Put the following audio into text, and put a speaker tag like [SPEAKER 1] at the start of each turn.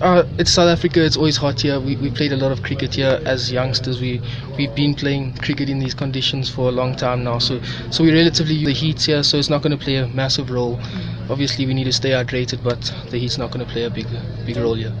[SPEAKER 1] Uh, it's South Africa. It's always hot here. We, we played a lot of cricket here as youngsters. We we've been playing cricket in these conditions for a long time now. So so we relatively the heat here. So it's not going to play a massive role. Obviously, we need to stay hydrated, but the heat's not going to play a big big role here.